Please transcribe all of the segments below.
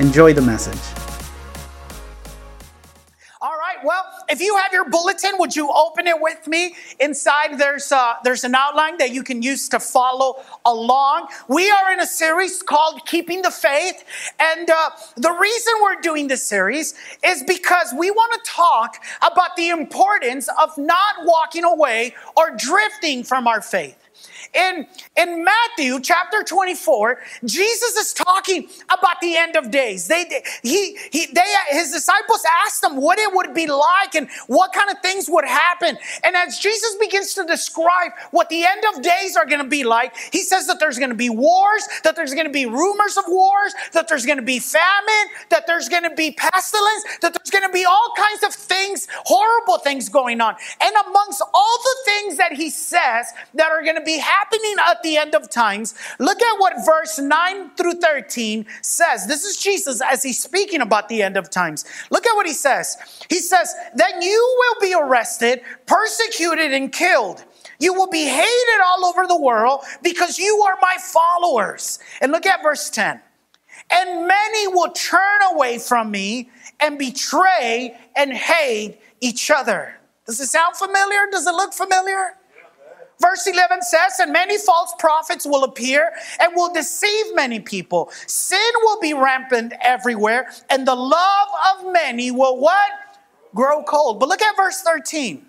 Enjoy the message. All right. Well, if you have your bulletin, would you open it with me? Inside, there's uh, there's an outline that you can use to follow along. We are in a series called "Keeping the Faith," and uh, the reason we're doing this series is because we want to talk about the importance of not walking away or drifting from our faith. In, in Matthew chapter 24, Jesus is talking about the end of days. They, he, he, they, his disciples asked him what it would be like and what kind of things would happen. And as Jesus begins to describe what the end of days are going to be like, he says that there's going to be wars, that there's going to be rumors of wars, that there's going to be famine, that there's going to be pestilence, that there's going to be all kinds of things, horrible things going on. And amongst all the things that he says that are going to be happening, happening at the end of times, look at what verse 9 through 13 says. This is Jesus as he's speaking about the end of times. Look at what he says. He says, Then you will be arrested, persecuted, and killed. You will be hated all over the world because you are my followers. And look at verse 10. And many will turn away from me and betray and hate each other. Does it sound familiar? Does it look familiar? Verse 11 says, And many false prophets will appear and will deceive many people. Sin will be rampant everywhere, and the love of many will what? Grow cold. But look at verse 13.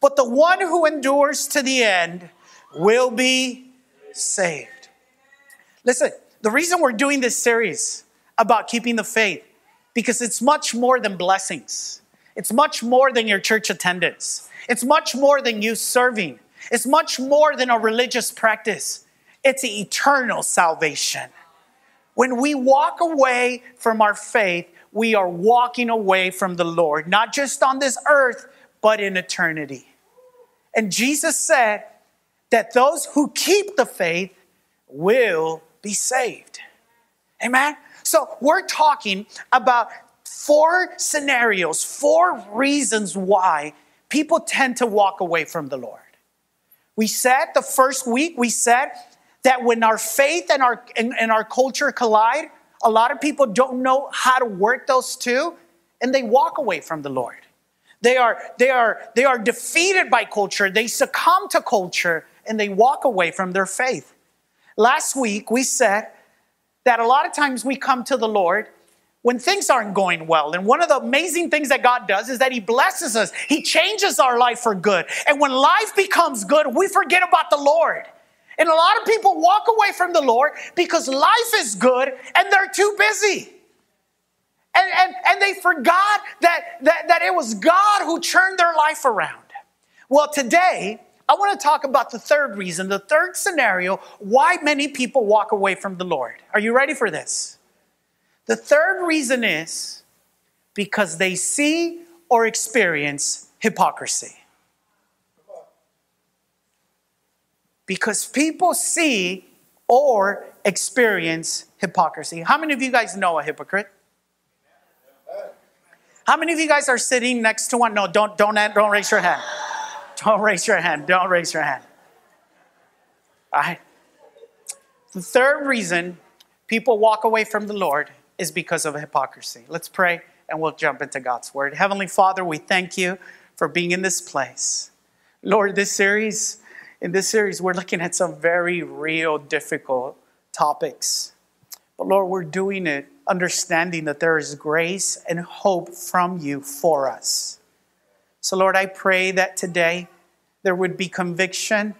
But the one who endures to the end will be saved. Listen, the reason we're doing this series about keeping the faith, because it's much more than blessings. It's much more than your church attendance. It's much more than you serving. It's much more than a religious practice, it's eternal salvation. When we walk away from our faith, we are walking away from the Lord, not just on this earth, but in eternity. And Jesus said that those who keep the faith will be saved. Amen? So we're talking about four scenarios, four reasons why people tend to walk away from the Lord. We said the first week, we said that when our faith and our, and, and our culture collide, a lot of people don't know how to work those two and they walk away from the Lord. They are, they are, they are defeated by culture, they succumb to culture, and they walk away from their faith. Last week, we said that a lot of times we come to the Lord when things aren't going well. And one of the amazing things that God does is that He blesses us, He changes our life for good. And when life becomes good, we forget about the Lord. And a lot of people walk away from the Lord because life is good and they're too busy. And, and, and they forgot that, that, that it was God who turned their life around. Well, today, I want to talk about the third reason, the third scenario, why many people walk away from the Lord. Are you ready for this? The third reason is because they see or experience hypocrisy. Because people see or experience hypocrisy. How many of you guys know a hypocrite? How many of you guys are sitting next to one? No, don't, don't, don't raise your hand. Don't raise your hand. Don't raise your hand. All right. The third reason people walk away from the Lord is because of hypocrisy. Let's pray and we'll jump into God's word. Heavenly Father, we thank you for being in this place. Lord, this series, in this series, we're looking at some very real, difficult topics. But Lord, we're doing it understanding that there is grace and hope from you for us. So, Lord, I pray that today there would be conviction,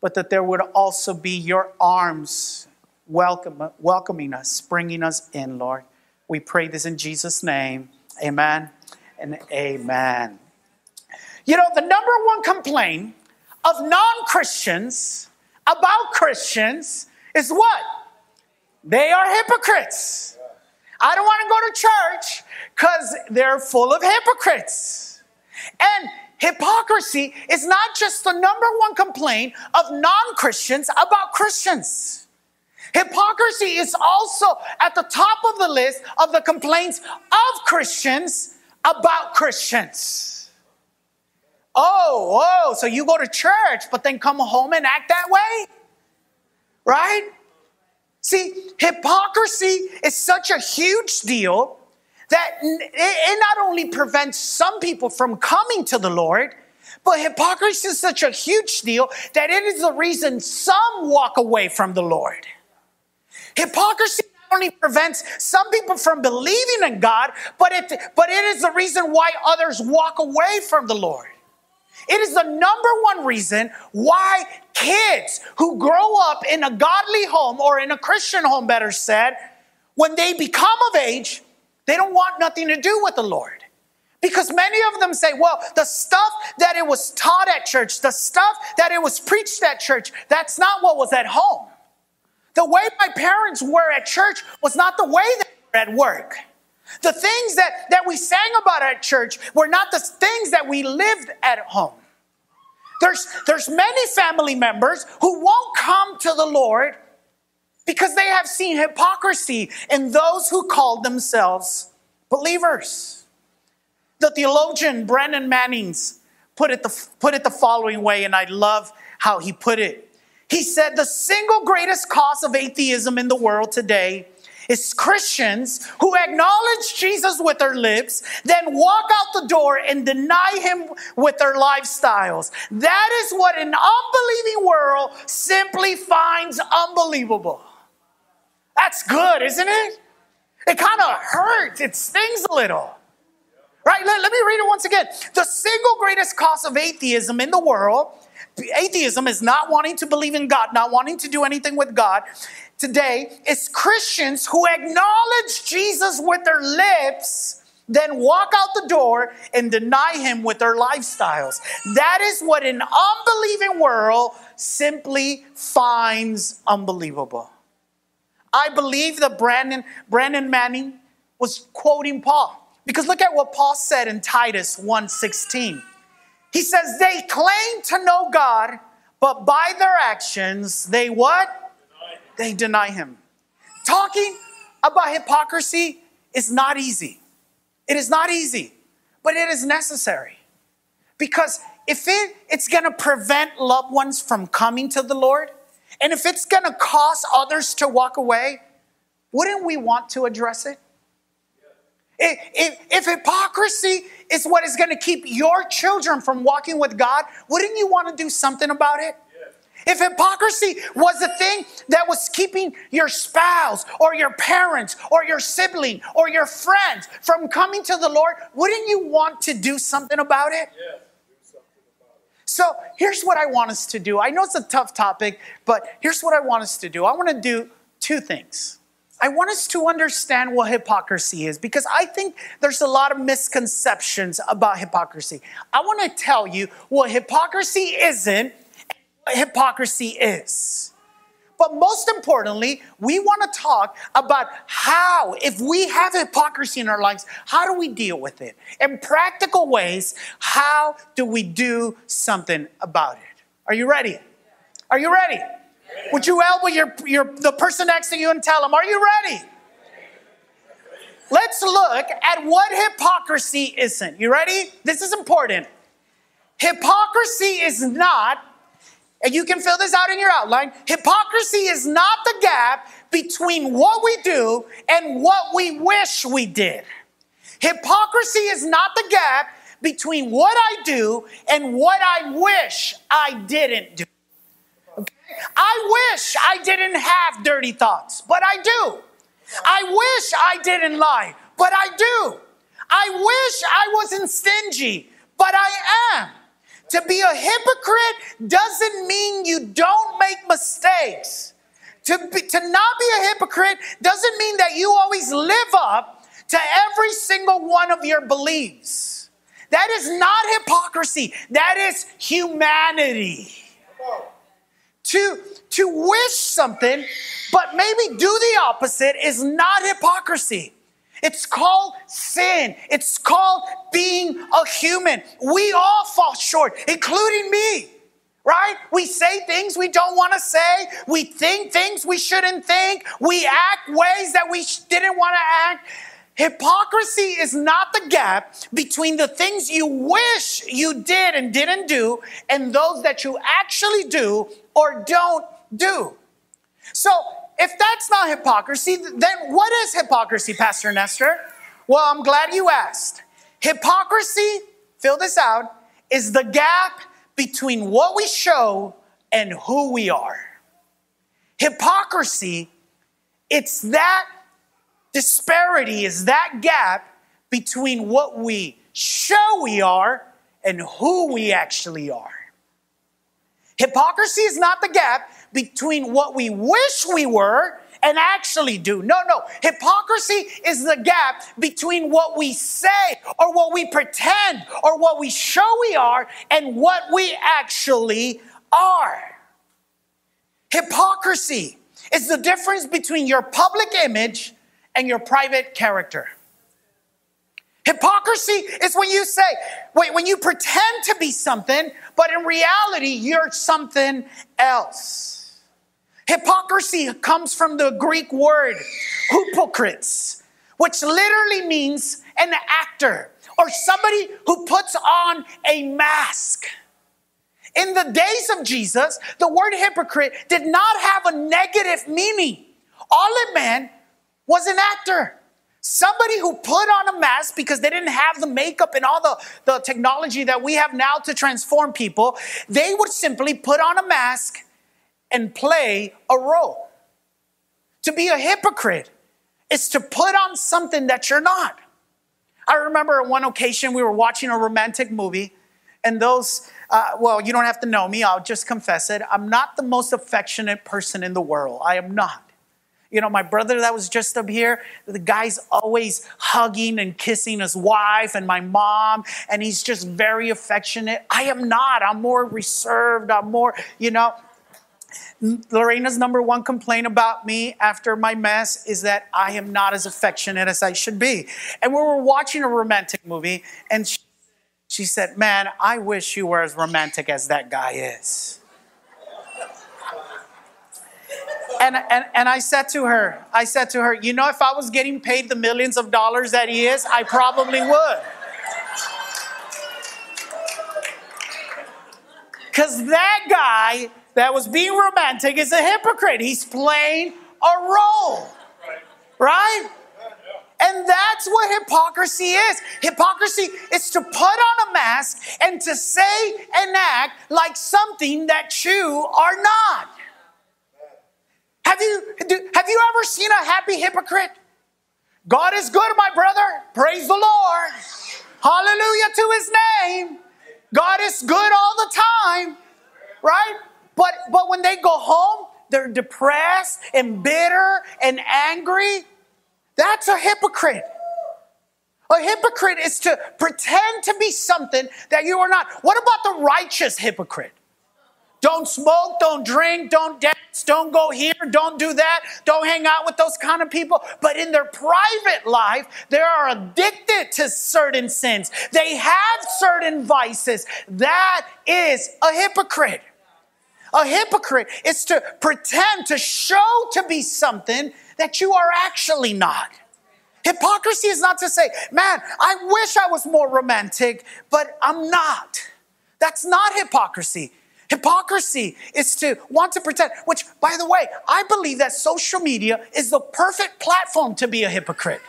but that there would also be your arms welcome, welcoming us, bringing us in, Lord. We pray this in Jesus' name. Amen and amen. You know, the number one complaint of non Christians about Christians is what? They are hypocrites. I don't want to go to church because they're full of hypocrites. And hypocrisy is not just the number one complaint of non Christians about Christians. Hypocrisy is also at the top of the list of the complaints of Christians about Christians. Oh, oh, so you go to church, but then come home and act that way? Right? See, hypocrisy is such a huge deal that it not only prevents some people from coming to the Lord, but hypocrisy is such a huge deal that it is the reason some walk away from the Lord. Hypocrisy not only prevents some people from believing in God, but it, but it is the reason why others walk away from the Lord. It is the number one reason why kids who grow up in a godly home or in a Christian home, better said, when they become of age, they don't want nothing to do with the Lord. Because many of them say, well, the stuff that it was taught at church, the stuff that it was preached at church, that's not what was at home. The way my parents were at church was not the way they were at work. The things that, that we sang about at church were not the things that we lived at home. There's, there's many family members who won't come to the Lord because they have seen hypocrisy in those who call themselves believers. The theologian Brennan Mannings put it, the, put it the following way, and I love how he put it. He said, The single greatest cause of atheism in the world today is Christians who acknowledge Jesus with their lips, then walk out the door and deny him with their lifestyles. That is what an unbelieving world simply finds unbelievable. That's good, isn't it? It kind of hurts, it stings a little. Right? Let, let me read it once again. The single greatest cause of atheism in the world atheism is not wanting to believe in God, not wanting to do anything with God, today it's Christians who acknowledge Jesus with their lips, then walk out the door and deny him with their lifestyles. That is what an unbelieving world simply finds unbelievable. I believe that Brandon, Brennan Manning was quoting Paul. Because look at what Paul said in Titus 1:16. He says they claim to know God, but by their actions they what? they deny him. Talking about hypocrisy is not easy. It is not easy, but it is necessary. Because if it, it's to prevent loved ones from coming to the Lord, and if it's to cause others to walk away, wouldn't we want to address it? If, if, hypocrisy is what is going to keep your children from walking with God, wouldn't you want to do something about it? If hypocrisy was the thing that was keeping your spouse or your parents or your sibling or your friends from coming to the Lord, wouldn't you want to do something about it? Yes. So here's what I want us to do. I know it's a tough topic, but here's what I want us to do. I want to do two things. I want us to understand what hypocrisy is because I think there's a lot of misconceptions about hypocrisy. I want to tell you what hypocrisy isn't hypocrisy is. But most importantly, we want to talk about how, if we have hypocrisy in our lives, how do we deal with it? In practical ways, how do we do something about it? Are you ready? Are you ready? Would you elbow your, your, the person next to you and tell them, Are you ready? Let's look at what hypocrisy isn't. You ready? This is important. Hypocrisy is not and you can fill this out in your outline. Hypocrisy is not the gap between what we do and what we wish we did. Hypocrisy is not the gap between what I do and what I wish I didn't do. I wish I didn't have dirty thoughts, but I do. I wish I didn't lie, but I do. I wish I wasn't stingy, but I am. To be a hypocrite doesn't mean you don't make mistakes. To, be, to not be a hypocrite doesn't mean that you always live up to every single one of your beliefs. That is not hypocrisy, that is humanity. To, to wish something, but maybe do the opposite is not hypocrisy. It's called sin. It's called being a human. We all fall short, including me, right? We say things we don't want to say. We think things we shouldn't think. We act ways that we didn't want to act. Hypocrisy is not the gap between the things you wish you did and didn't do and those that you actually do or don't do. So, if that's not hypocrisy, then what is hypocrisy, Pastor Nestor? Well, I'm glad you asked. Hypocrisy, fill this out, is the gap between what we show and who we are. Hypocrisy, it's that disparity, is that gap between what we show we are and who we actually are. Hypocrisy is not the gap between what we wish we were and actually do. No, no. Hypocrisy is the gap between what we say or what we pretend or what we show we are and what we actually are. Hypocrisy is the difference between your public image and your private character. Hypocrisy is when you say, wait, when you pretend to be something, but in reality, you're something else. Hypocrisy comes from the Greek word hypocrites, which literally means an actor or somebody who puts on a mask. In the days of Jesus, the word hypocrite did not have a negative meaning. All it meant was an actor. Somebody who put on a mask because they didn't have the makeup and all the, the technology that we have now to transform people, they would simply put on a mask and play a role. To be a hypocrite is to put on something that you're not. I remember on one occasion we were watching a romantic movie, and those, uh, well, you don't have to know me, I'll just confess it. I'm not the most affectionate person in the world. I am not. You know, my brother that was just up here, the guy's always hugging and kissing his wife and my mom, and he's just very affectionate. I am not. I'm more reserved. I'm more, you know. Lorena's number one complaint about me after my mess is that I am not as affectionate as I should be. And we were watching a romantic movie, and she, she said, Man, I wish you were as romantic as that guy is. And, and, and I said to her, I said to her, you know, if I was getting paid the millions of dollars that he is, I probably would. Because that guy that was being romantic is a hypocrite. He's playing a role. Right? And that's what hypocrisy is. Hypocrisy is to put on a mask and to say and act like something that you are not. Have you, have you ever seen a happy hypocrite? God is good, my brother. Praise the Lord. Hallelujah to his name. God is good all the time, right? But but when they go home, they're depressed and bitter and angry. That's a hypocrite. A hypocrite is to pretend to be something that you are not. What about the righteous hypocrite? Don't smoke, don't drink, don't dance, don't go here, don't do that, don't hang out with those kind of people. But in their private life, they are addicted to certain sins. They have certain vices. That is a hypocrite. A hypocrite is to pretend to show to be something that you are actually not. Hypocrisy is not to say, man, I wish I was more romantic, but I'm not. That's not hypocrisy. Hypocrisy is to want to pretend, which, by the way, I believe that social media is the perfect platform to be a hypocrite.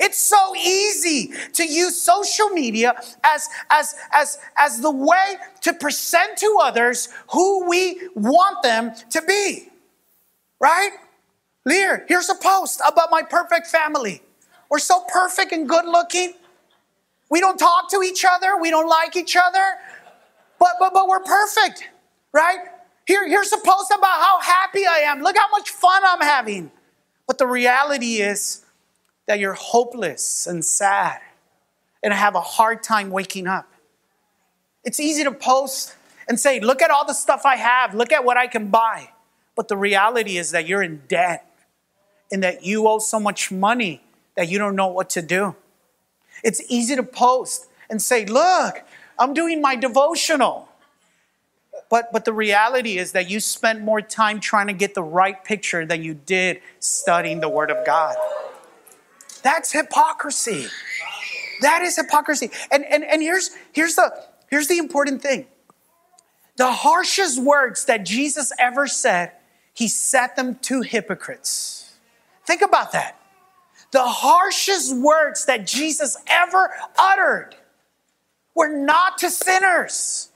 It's so easy to use social media as, as, as, as the way to present to others who we want them to be. Right? Lear, here's a post about my perfect family. We're so perfect and good looking. We don't talk to each other. We don't like each other. But, but, but we're perfect, right? Here, here's a post about how happy I am. Look how much fun I'm having. But the reality is that you're hopeless and sad and have a hard time waking up. It's easy to post and say, Look at all the stuff I have, look at what I can buy. But the reality is that you're in debt and that you owe so much money that you don't know what to do. It's easy to post and say, Look, I'm doing my devotional. But, but the reality is that you spent more time trying to get the right picture than you did studying the Word of God. That's hypocrisy. That is hypocrisy. And, and, and here's, here's, the, here's the important thing the harshest words that Jesus ever said, he said them to hypocrites. Think about that. The harshest words that Jesus ever uttered were not to sinners,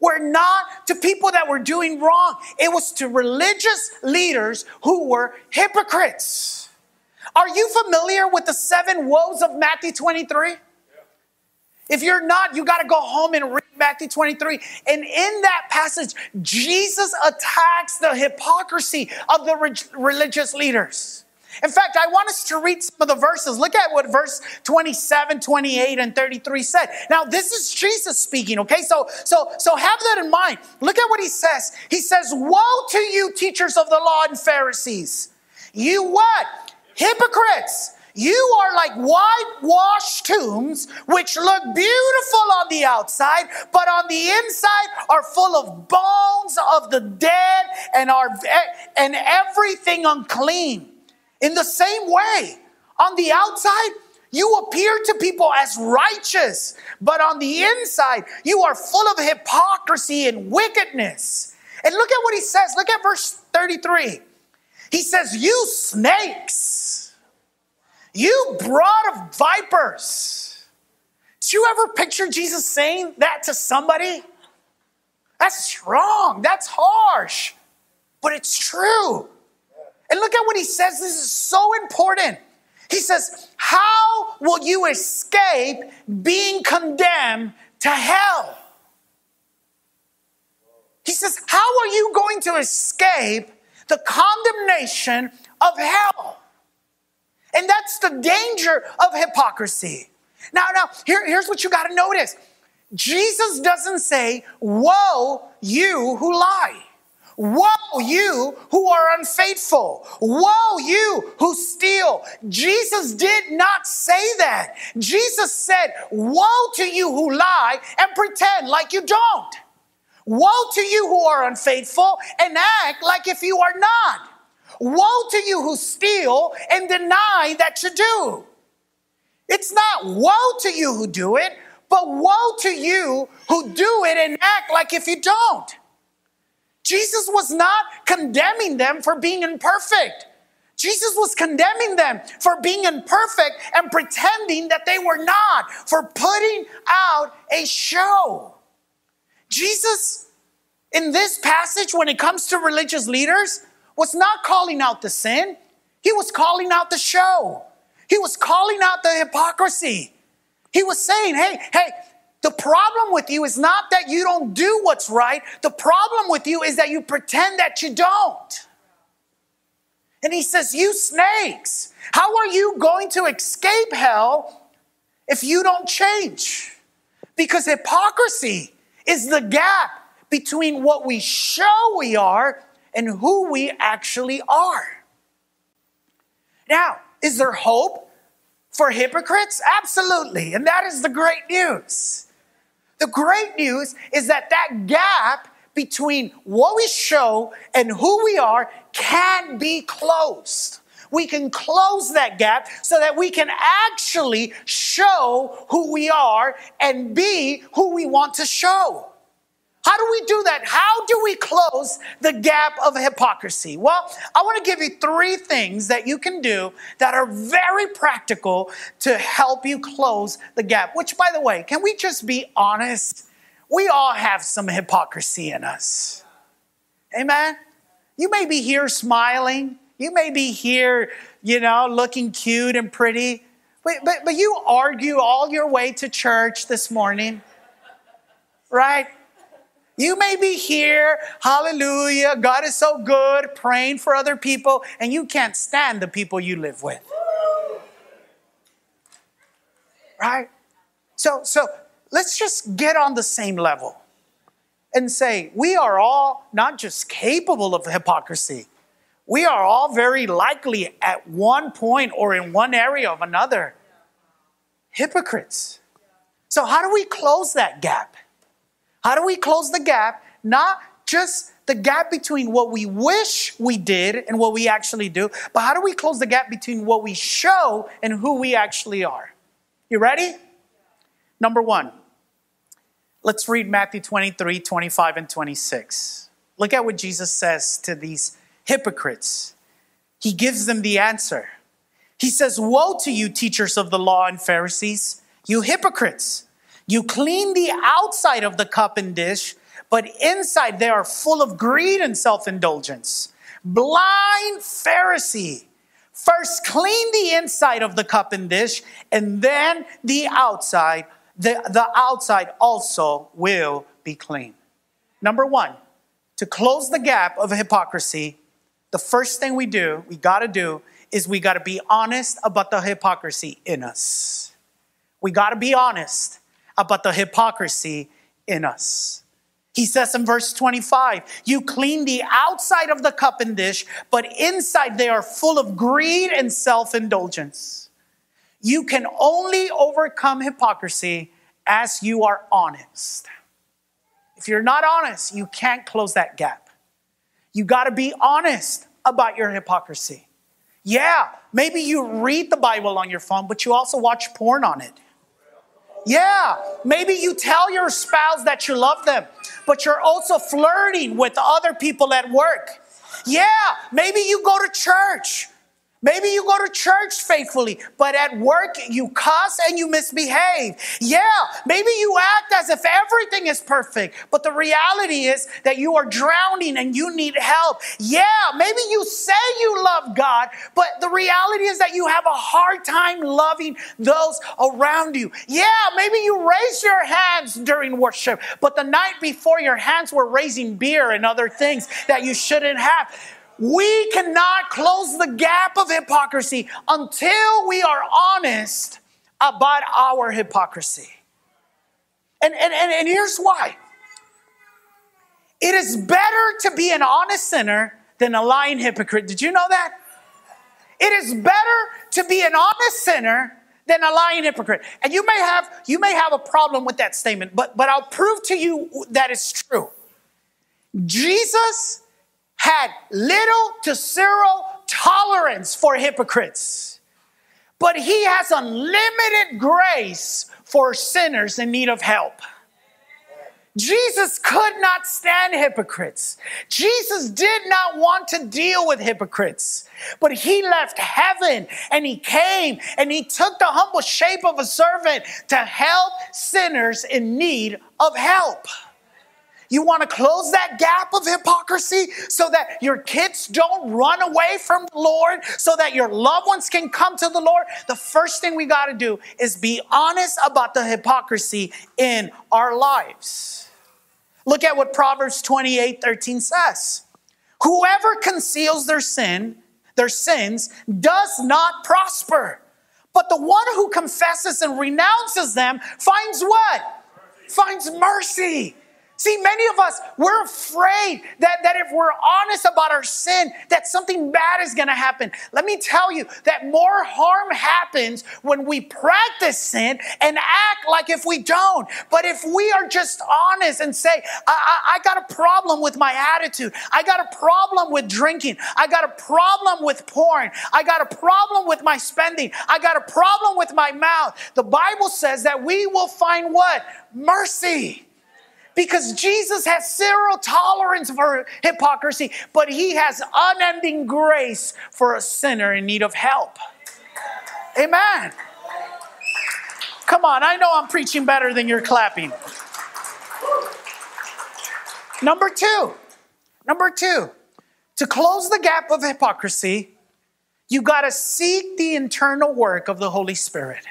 were not to people that were doing wrong. It was to religious leaders who were hypocrites. Are you familiar with the seven woes of Matthew 23? If you're not, you got to go home and read Matthew 23. And in that passage, Jesus attacks the hypocrisy of the re- religious leaders. In fact, I want us to read some of the verses. Look at what verse 27, 28, and 33 said. Now, this is Jesus speaking, okay? So, so, so have that in mind. Look at what he says. He says, Woe to you, teachers of the law and Pharisees. You what? Hypocrites! You are like whitewashed tombs, which look beautiful on the outside, but on the inside are full of bones of the dead and are and everything unclean. In the same way, on the outside, you appear to people as righteous, but on the inside, you are full of hypocrisy and wickedness. And look at what he says. Look at verse 33. He says, You snakes, you brood of vipers. Did you ever picture Jesus saying that to somebody? That's strong, that's harsh, but it's true. And look at what he says. This is so important. He says, How will you escape being condemned to hell? He says, How are you going to escape the condemnation of hell. And that's the danger of hypocrisy. Now, now, here, here's what you got to notice. Jesus doesn't say, Woe, you who lie. Woe, you who are unfaithful. Woe, you who steal. Jesus did not say that. Jesus said, Woe to you who lie and pretend like you don't. Woe to you who are unfaithful and act like if you are not. Woe to you who steal and deny that you do. It's not woe to you who do it, but woe to you who do it and act like if you don't. Jesus was not condemning them for being imperfect. Jesus was condemning them for being imperfect and pretending that they were not, for putting out a show. Jesus, in this passage, when it comes to religious leaders, was not calling out the sin, he was calling out the show. He was calling out the hypocrisy. He was saying, hey, hey, the problem with you is not that you don't do what's right. The problem with you is that you pretend that you don't. And he says, You snakes, how are you going to escape hell if you don't change? Because hypocrisy is the gap between what we show we are and who we actually are. Now, is there hope for hypocrites? Absolutely. And that is the great news. The great news is that that gap between what we show and who we are can be closed. We can close that gap so that we can actually show who we are and be who we want to show. How do we do that? How do we close the gap of hypocrisy? Well, I want to give you three things that you can do that are very practical to help you close the gap. Which, by the way, can we just be honest? We all have some hypocrisy in us. Amen? You may be here smiling. You may be here, you know, looking cute and pretty. But, but, but you argue all your way to church this morning, right? You may be here, hallelujah, God is so good, praying for other people, and you can't stand the people you live with. Right? So, so let's just get on the same level and say we are all not just capable of hypocrisy, we are all very likely at one point or in one area of another hypocrites. So, how do we close that gap? How do we close the gap? Not just the gap between what we wish we did and what we actually do, but how do we close the gap between what we show and who we actually are? You ready? Number one, let's read Matthew 23 25 and 26. Look at what Jesus says to these hypocrites. He gives them the answer. He says, Woe to you, teachers of the law and Pharisees, you hypocrites! You clean the outside of the cup and dish, but inside they are full of greed and self indulgence. Blind Pharisee! First, clean the inside of the cup and dish, and then the outside. The, the outside also will be clean. Number one, to close the gap of hypocrisy, the first thing we do, we got to do, is we got to be honest about the hypocrisy in us. We got to be honest about the hypocrisy in us. He says in verse 25, You clean the outside of the cup and dish, but inside they are full of greed and self indulgence. You can only overcome hypocrisy as you are honest. If you're not honest, you can't close that gap. You got to be honest about your hypocrisy. Yeah, maybe you read the Bible on your phone, but you also watch porn on it. Yeah, maybe you tell your spouse that you love them, but you're also flirting with other people at work. Yeah, maybe you go to church, Maybe you go to church faithfully, but at work you cuss and you misbehave. Yeah, maybe you act as if everything is perfect, but the reality is that you are drowning and you need help. Yeah, maybe you say you love God, but the reality is that you have a hard time loving those around you. Yeah, maybe you raise your hands during worship, but the night before your hands were raising beer and other things that you shouldn't have. We cannot close the gap of hypocrisy until we are honest about our hypocrisy. And, and, and, and here's why it is better to be an honest sinner than a lying hypocrite. Did you know that? It is better to be an honest sinner than a lying hypocrite. And you may have you may have a problem with that statement, but but I'll prove to you that it's true. Jesus had little to zero tolerance for hypocrites, but he has unlimited grace for sinners in need of help. Jesus could not stand hypocrites. Jesus did not want to deal with hypocrites, but he left heaven and he came and he took the humble shape of a servant to help sinners in need of help. You want to close that gap of hypocrisy so that your kids don't run away from the Lord, so that your loved ones can come to the Lord. The first thing we got to do is be honest about the hypocrisy in our lives. Look at what Proverbs 28 13 says. Whoever conceals their sin, their sins, does not prosper. But the one who confesses and renounces them finds what? Finds mercy. See, many of us, we're afraid that, that if we're honest about our sin, that something bad is gonna happen. Let me tell you that more harm happens when we practice sin and act like if we don't. But if we are just honest and say, I, I, I got a problem with my attitude, I got a problem with drinking, I got a problem with porn, I got a problem with my spending, I got a problem with my mouth. The Bible says that we will find what? Mercy because Jesus has zero tolerance for hypocrisy, but he has unending grace for a sinner in need of help. Amen. Come on, I know I'm preaching better than you're clapping. Number two, number two, to close the gap of hypocrisy, you got to seek the internal work of the Holy Spirit.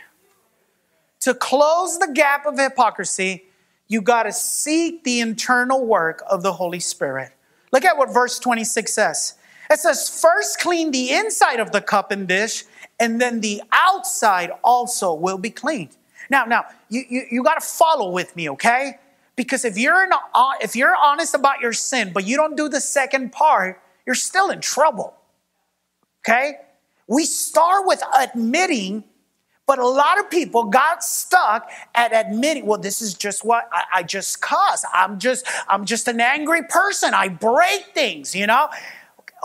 To close the gap of hypocrisy, you got to seek the internal work of the Holy Spirit. Look at what verse 26 says. It says, First clean the inside of the cup and dish, and then the outside also will be cleaned. Now, now, you, you, you got to follow with me, okay? Because if you're, if you're honest about your sin, but you don't do the second part, you're still in trouble. Okay? We start with admitting, but a lot of people got stuck at admitting, well, this is just what I, I just cuss. I'm just, I'm just an angry person. I break things, you know?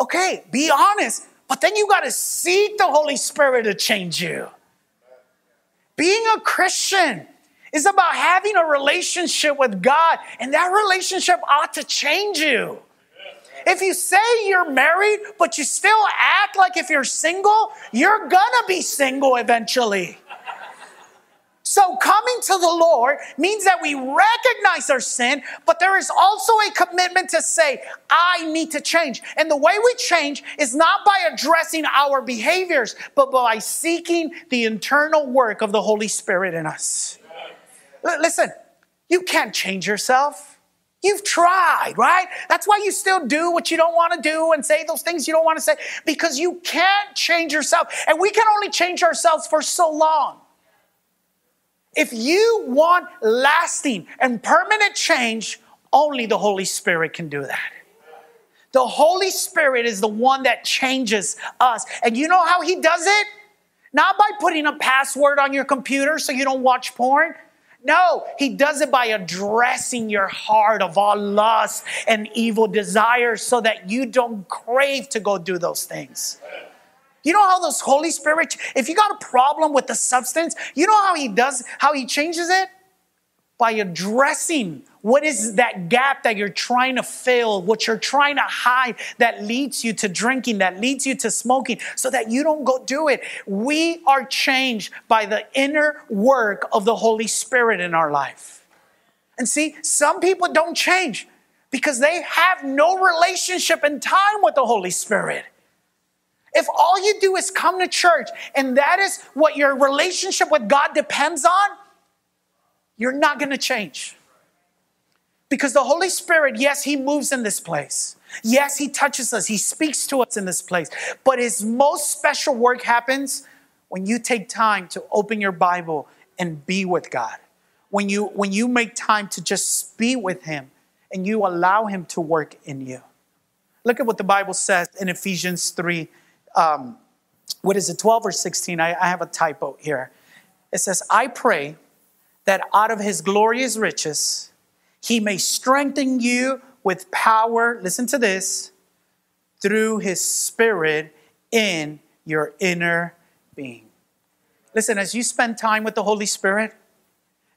Okay, be honest. But then you got to seek the Holy Spirit to change you. Being a Christian is about having a relationship with God, and that relationship ought to change you. If you say you're married, but you still act like if you're single, you're gonna be single eventually. So, coming to the Lord means that we recognize our sin, but there is also a commitment to say, I need to change. And the way we change is not by addressing our behaviors, but by seeking the internal work of the Holy Spirit in us. L- listen, you can't change yourself. You've tried, right? That's why you still do what you don't want to do and say those things you don't want to say because you can't change yourself. And we can only change ourselves for so long. If you want lasting and permanent change, only the Holy Spirit can do that. The Holy Spirit is the one that changes us. And you know how He does it? Not by putting a password on your computer so you don't watch porn. No, He does it by addressing your heart of all lust and evil desires so that you don't crave to go do those things. You know how those Holy Spirit, if you got a problem with the substance, you know how he does, how he changes it? By addressing what is that gap that you're trying to fill, what you're trying to hide that leads you to drinking, that leads you to smoking, so that you don't go do it. We are changed by the inner work of the Holy Spirit in our life. And see, some people don't change because they have no relationship and time with the Holy Spirit. If all you do is come to church and that is what your relationship with God depends on, you're not going to change. Because the Holy Spirit, yes, He moves in this place. Yes, He touches us. He speaks to us in this place. But His most special work happens when you take time to open your Bible and be with God. When you, when you make time to just be with Him and you allow Him to work in you. Look at what the Bible says in Ephesians 3 um, what is it, 12 or 16? I, I have a typo here. It says, I pray that out of his glorious riches, he may strengthen you with power, listen to this, through his spirit in your inner being. Listen, as you spend time with the Holy Spirit,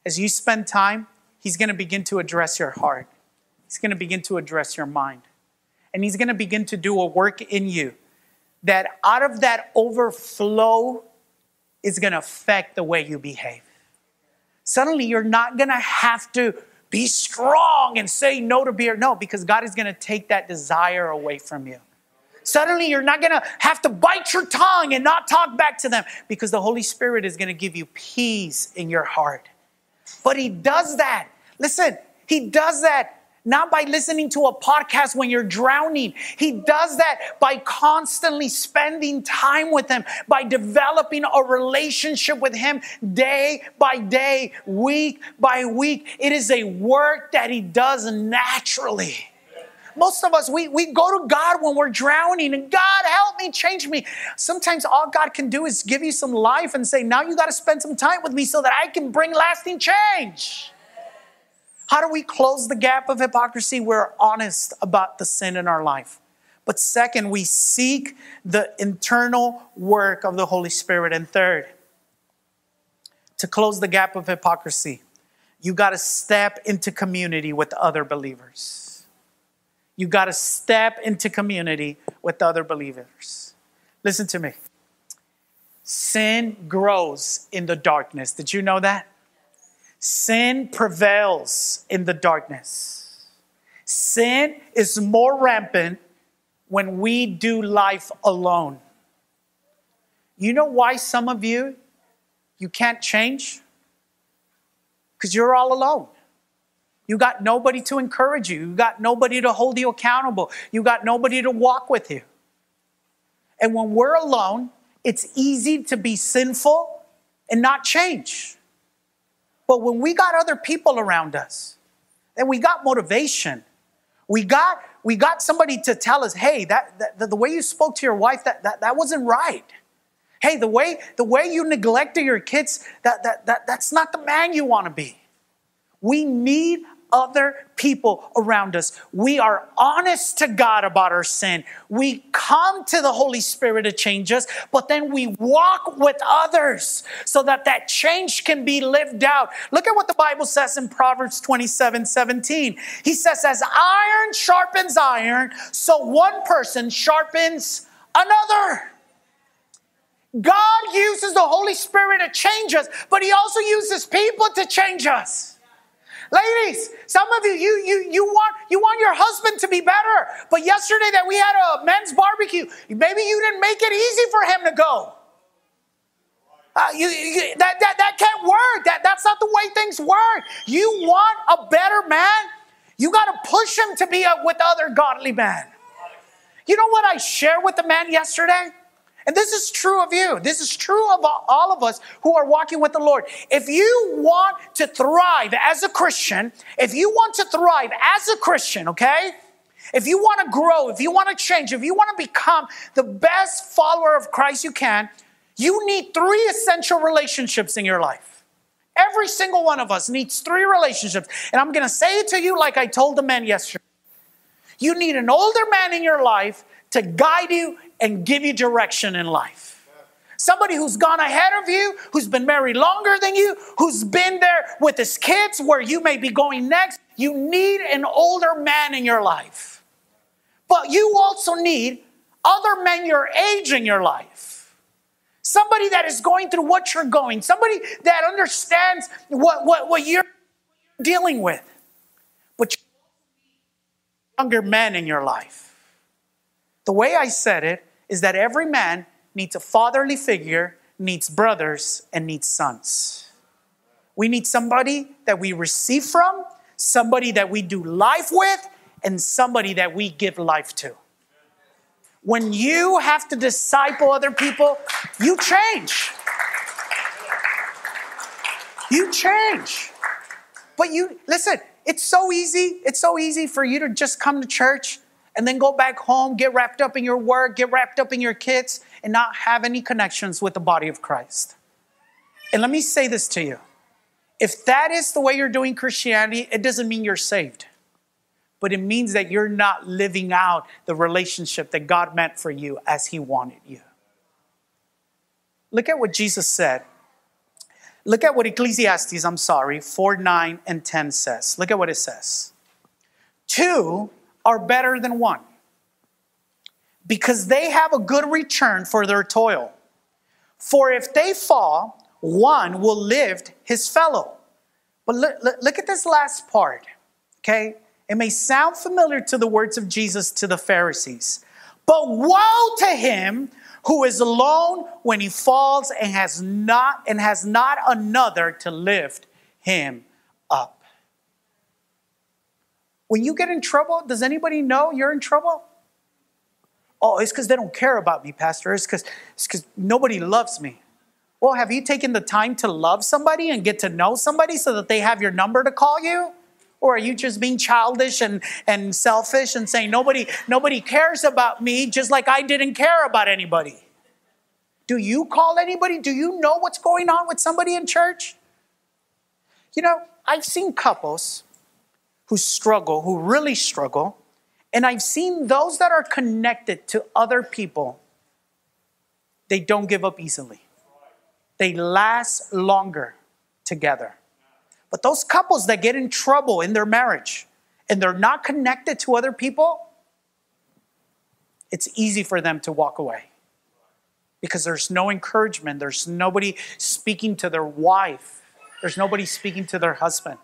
as you spend time, he's going to begin to address your heart. He's going to begin to address your mind. And he's going to begin to do a work in you that out of that overflow is going to affect the way you behave. Suddenly, you're not going to have to be strong and say no to beer. No, because God is going to take that desire away from you. Suddenly, you're not going to have to bite your tongue and not talk back to them because the Holy Spirit is going to give you peace in your heart. But He does that. Listen, He does that not by listening to a podcast when you're drowning. He does that by constantly spending time with Him, by developing a relationship with Him day by day, week by week. It is a work that He does naturally. Most of us, we, we go to God when we're drowning and God, help me, change me. Sometimes all God can do is give you some life and say, now you got to spend some time with me so that I can bring lasting change. How do we close the gap of hypocrisy? We're honest about the sin in our life. But second, we seek the internal work of the Holy Spirit. And third, to close the gap of hypocrisy, you got to step into community with other believers. You got to step into community with other believers. Listen to me. Sin grows in the darkness. Did you know that? Sin prevails in the darkness. Sin is more rampant when we do life alone. You know why some of you you can't change? Because you're all alone. You got nobody to encourage you. You got nobody to hold you accountable. You got nobody to walk with you. And when we're alone, it's easy to be sinful and not change. But when we got other people around us, and we got motivation, we got we got somebody to tell us, hey, that, that the way you spoke to your wife, that, that, that wasn't right. Hey, the way, the way you neglected your kids, that, that, that, that's not the man you want to be. We need other people around us. We are honest to God about our sin. We come to the Holy Spirit to change us, but then we walk with others so that that change can be lived out. Look at what the Bible says in Proverbs 27 17. He says, As iron sharpens iron, so one person sharpens another. God uses the Holy Spirit to change us, but He also uses people to change us. Ladies, some of you, you, you, you, want, you want your husband to be better. But yesterday that we had a men's barbecue, maybe you didn't make it easy for him to go. Uh, you, you, that, that, that can't work. That, that's not the way things work. You want a better man, you got to push him to be a, with other godly men. You know what I shared with the man yesterday? And this is true of you. This is true of all of us who are walking with the Lord. If you want to thrive as a Christian, if you want to thrive as a Christian, okay? If you want to grow, if you want to change, if you want to become the best follower of Christ you can, you need three essential relationships in your life. Every single one of us needs three relationships. And I'm going to say it to you like I told the man yesterday. You need an older man in your life to guide you and give you direction in life. Somebody who's gone ahead of you, who's been married longer than you, who's been there with his kids where you may be going next. You need an older man in your life. But you also need other men your age in your life. Somebody that is going through what you're going, somebody that understands what, what, what you're dealing with. But you younger men in your life. The way I said it is that every man needs a fatherly figure, needs brothers, and needs sons. We need somebody that we receive from, somebody that we do life with, and somebody that we give life to. When you have to disciple other people, you change. You change. But you, listen, it's so easy. It's so easy for you to just come to church and then go back home, get wrapped up in your work, get wrapped up in your kids, and not have any connections with the body of Christ. And let me say this to you if that is the way you're doing Christianity, it doesn't mean you're saved, but it means that you're not living out the relationship that God meant for you as He wanted you. Look at what Jesus said. Look at what Ecclesiastes, I'm sorry, 4 9 and 10 says. Look at what it says. Two are better than one because they have a good return for their toil. For if they fall, one will lift his fellow. But look, look, at this last part, okay? It may sound familiar to the words of Jesus to the Pharisees, but woe to him who is alone when he falls and has not and has not another to lift him up. When you get in trouble, does anybody know you're in trouble? Oh, it's because they don't care about me, Pastor. It's because it's because nobody loves me. Well, have you taken the time to love somebody and get to know somebody so that they have your number to call you? Or are you just being childish and, and selfish and saying nobody, nobody cares about me just like I didn't care about anybody? Do you call anybody? Do you know what's going on with somebody in church? You know, I've seen couples who struggle, who really struggle. And I've seen those that are connected to other people, they don't give up easily. They last longer together. But those couples that get in trouble in their marriage and they're not connected to other people, it's easy for them to walk away because there's no encouragement. There's nobody speaking to their wife, there's nobody speaking to their husband.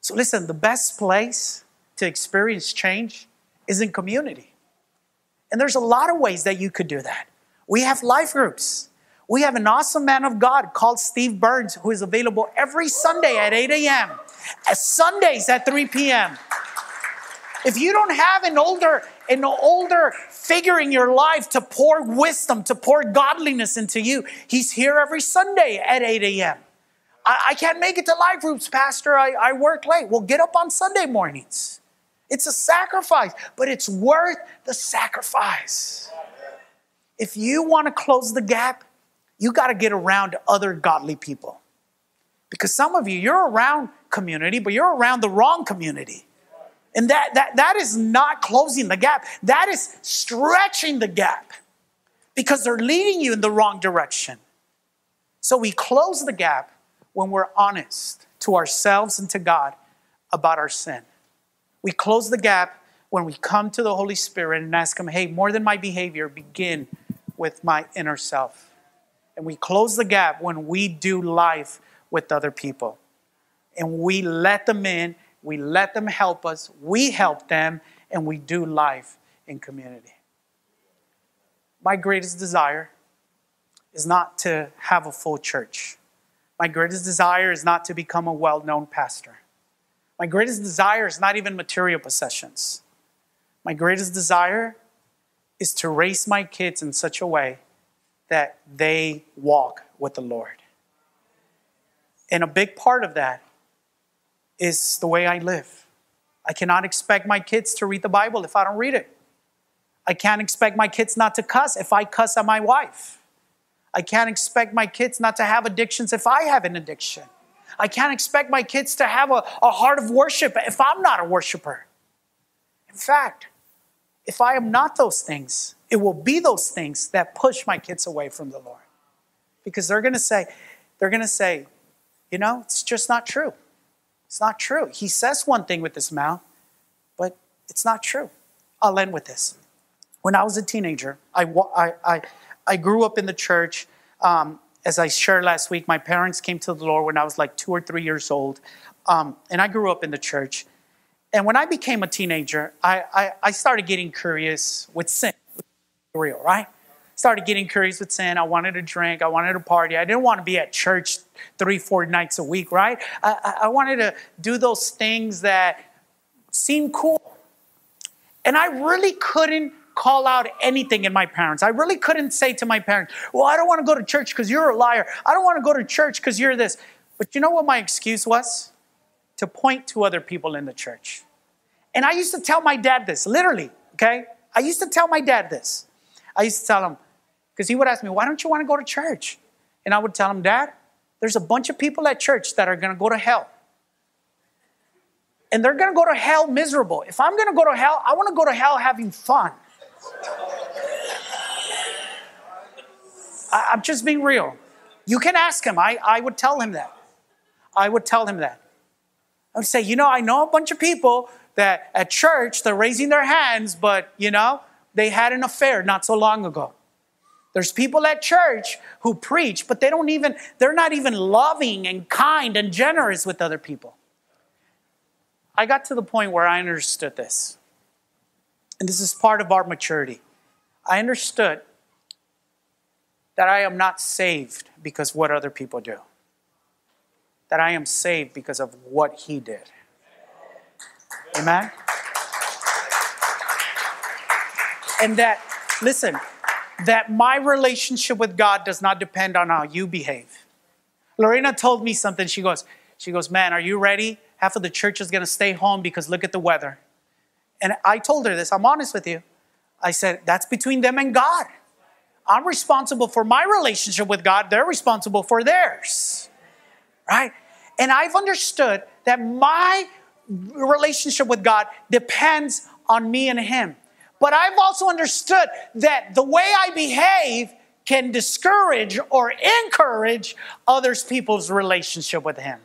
So, listen, the best place to experience change is in community. And there's a lot of ways that you could do that. We have life groups. We have an awesome man of God called Steve Burns who is available every Sunday at 8 a.m., Sundays at 3 p.m. If you don't have an older, an older figure in your life to pour wisdom, to pour godliness into you, he's here every Sunday at 8 a.m. I, I can't make it to live groups, Pastor. I, I work late. Well, get up on Sunday mornings It's a sacrifice, but it's worth the sacrifice. If you want to close the gap, you got to get around other godly people. Because some of you, you're around community, but you're around the wrong community. And that, that, that is not closing the gap, that is stretching the gap because they're leading you in the wrong direction. So we close the gap when we're honest to ourselves and to God about our sin. We close the gap when we come to the Holy Spirit and ask Him, hey, more than my behavior, begin with my inner self. And we close the gap when we do life with other people. And we let them in, we let them help us, we help them, and we do life in community. My greatest desire is not to have a full church. My greatest desire is not to become a well known pastor. My greatest desire is not even material possessions. My greatest desire is to raise my kids in such a way that they walk with the Lord. And a big part of that is the way I live. I cannot expect my kids to read the Bible if I don't read it. I can't expect my kids not to cuss if I cuss at my wife. I can't expect my kids not to have addictions if I have an addiction. I can't expect my kids to have a, a heart of worship if I'm not a worshiper. In fact, if I am not those things, it will be those things that push my kids away from the Lord. Because they're going to say, they're going to say, you know, it's just not true. It's not true. He says one thing with his mouth, but it's not true. I'll end with this. When I was a teenager, I, I, I, I grew up in the church. Um, as I shared last week, my parents came to the Lord when I was like two or three years old. Um, and I grew up in the church. And when I became a teenager, I, I, I started getting curious with sin real, right? Started getting curious with sin. I wanted to drink. I wanted to party. I didn't want to be at church three, four nights a week, right? I, I wanted to do those things that seemed cool. And I really couldn't call out anything in my parents. I really couldn't say to my parents, Well, I don't want to go to church because you're a liar. I don't want to go to church because you're this. But you know what my excuse was? To point to other people in the church. And I used to tell my dad this, literally, okay? I used to tell my dad this. I used to tell him, because he would ask me, why don't you want to go to church? And I would tell him, Dad, there's a bunch of people at church that are going to go to hell. And they're going to go to hell miserable. If I'm going to go to hell, I want to go to hell having fun. I, am just being real. You can ask him. I, I would tell him that. I would tell him that. I would say, you know, I know a bunch of people that at church they're raising their hands, but you know, they had an affair not so long ago. There's people at church who preach, but they don't even, they're not even loving and kind and generous with other people. I got to the point where I understood this. And this is part of our maturity. I understood that I am not saved because what other people do. That I am saved because of what he did. Amen? And that, listen, that my relationship with God does not depend on how you behave. Lorena told me something. She goes, she goes, man, are you ready? Half of the church is going to stay home because look at the weather. And I told her this. I'm honest with you. I said, that's between them and God. I'm responsible for my relationship with God. They're responsible for theirs. Right? And I've understood that my relationship with God depends on me and Him. But I've also understood that the way I behave can discourage or encourage others people's relationship with him.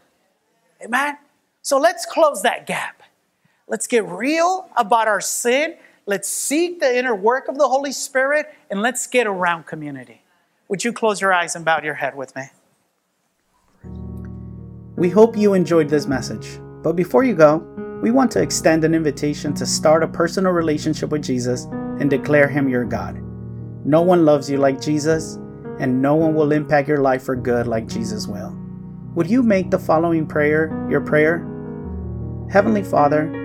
Amen. So let's close that gap. Let's get real about our sin. Let's seek the inner work of the Holy Spirit and let's get around community. Would you close your eyes and bow your head with me? We hope you enjoyed this message. But before you go, we want to extend an invitation to start a personal relationship with Jesus and declare Him your God. No one loves you like Jesus, and no one will impact your life for good like Jesus will. Would you make the following prayer your prayer? Heavenly Father,